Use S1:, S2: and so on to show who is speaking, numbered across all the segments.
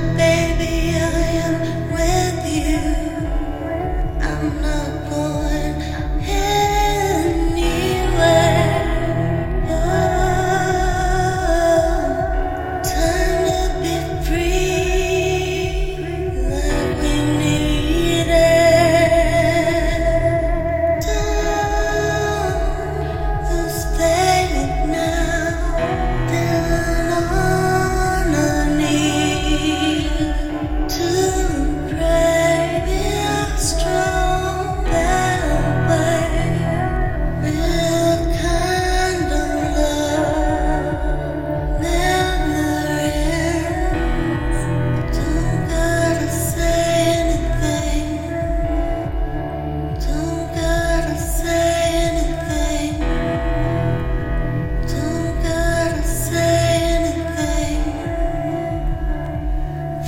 S1: Monday.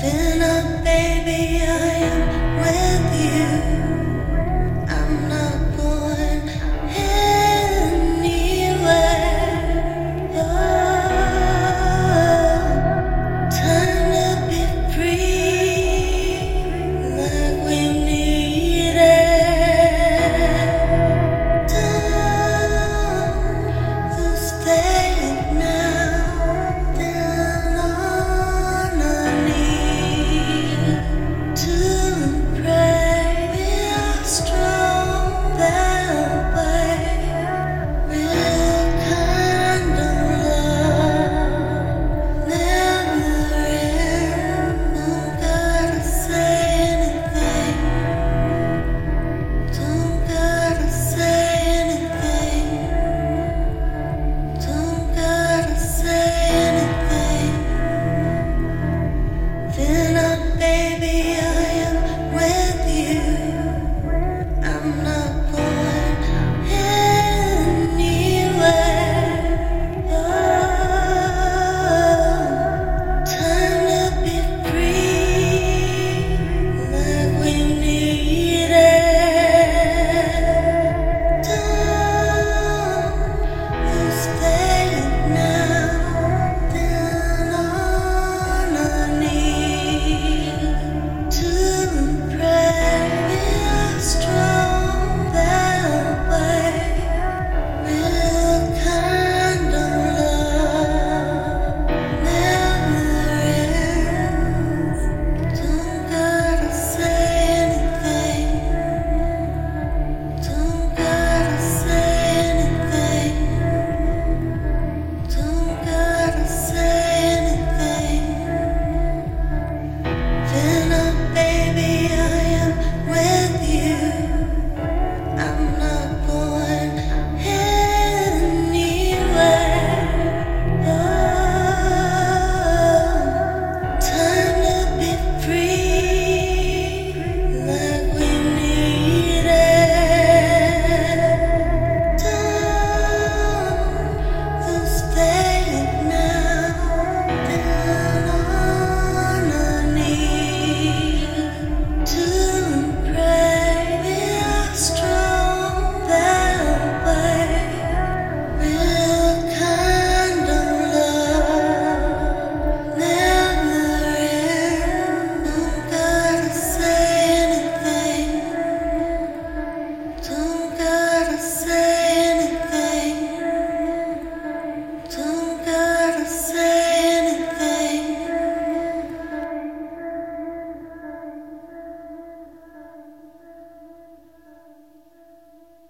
S1: Open up, baby.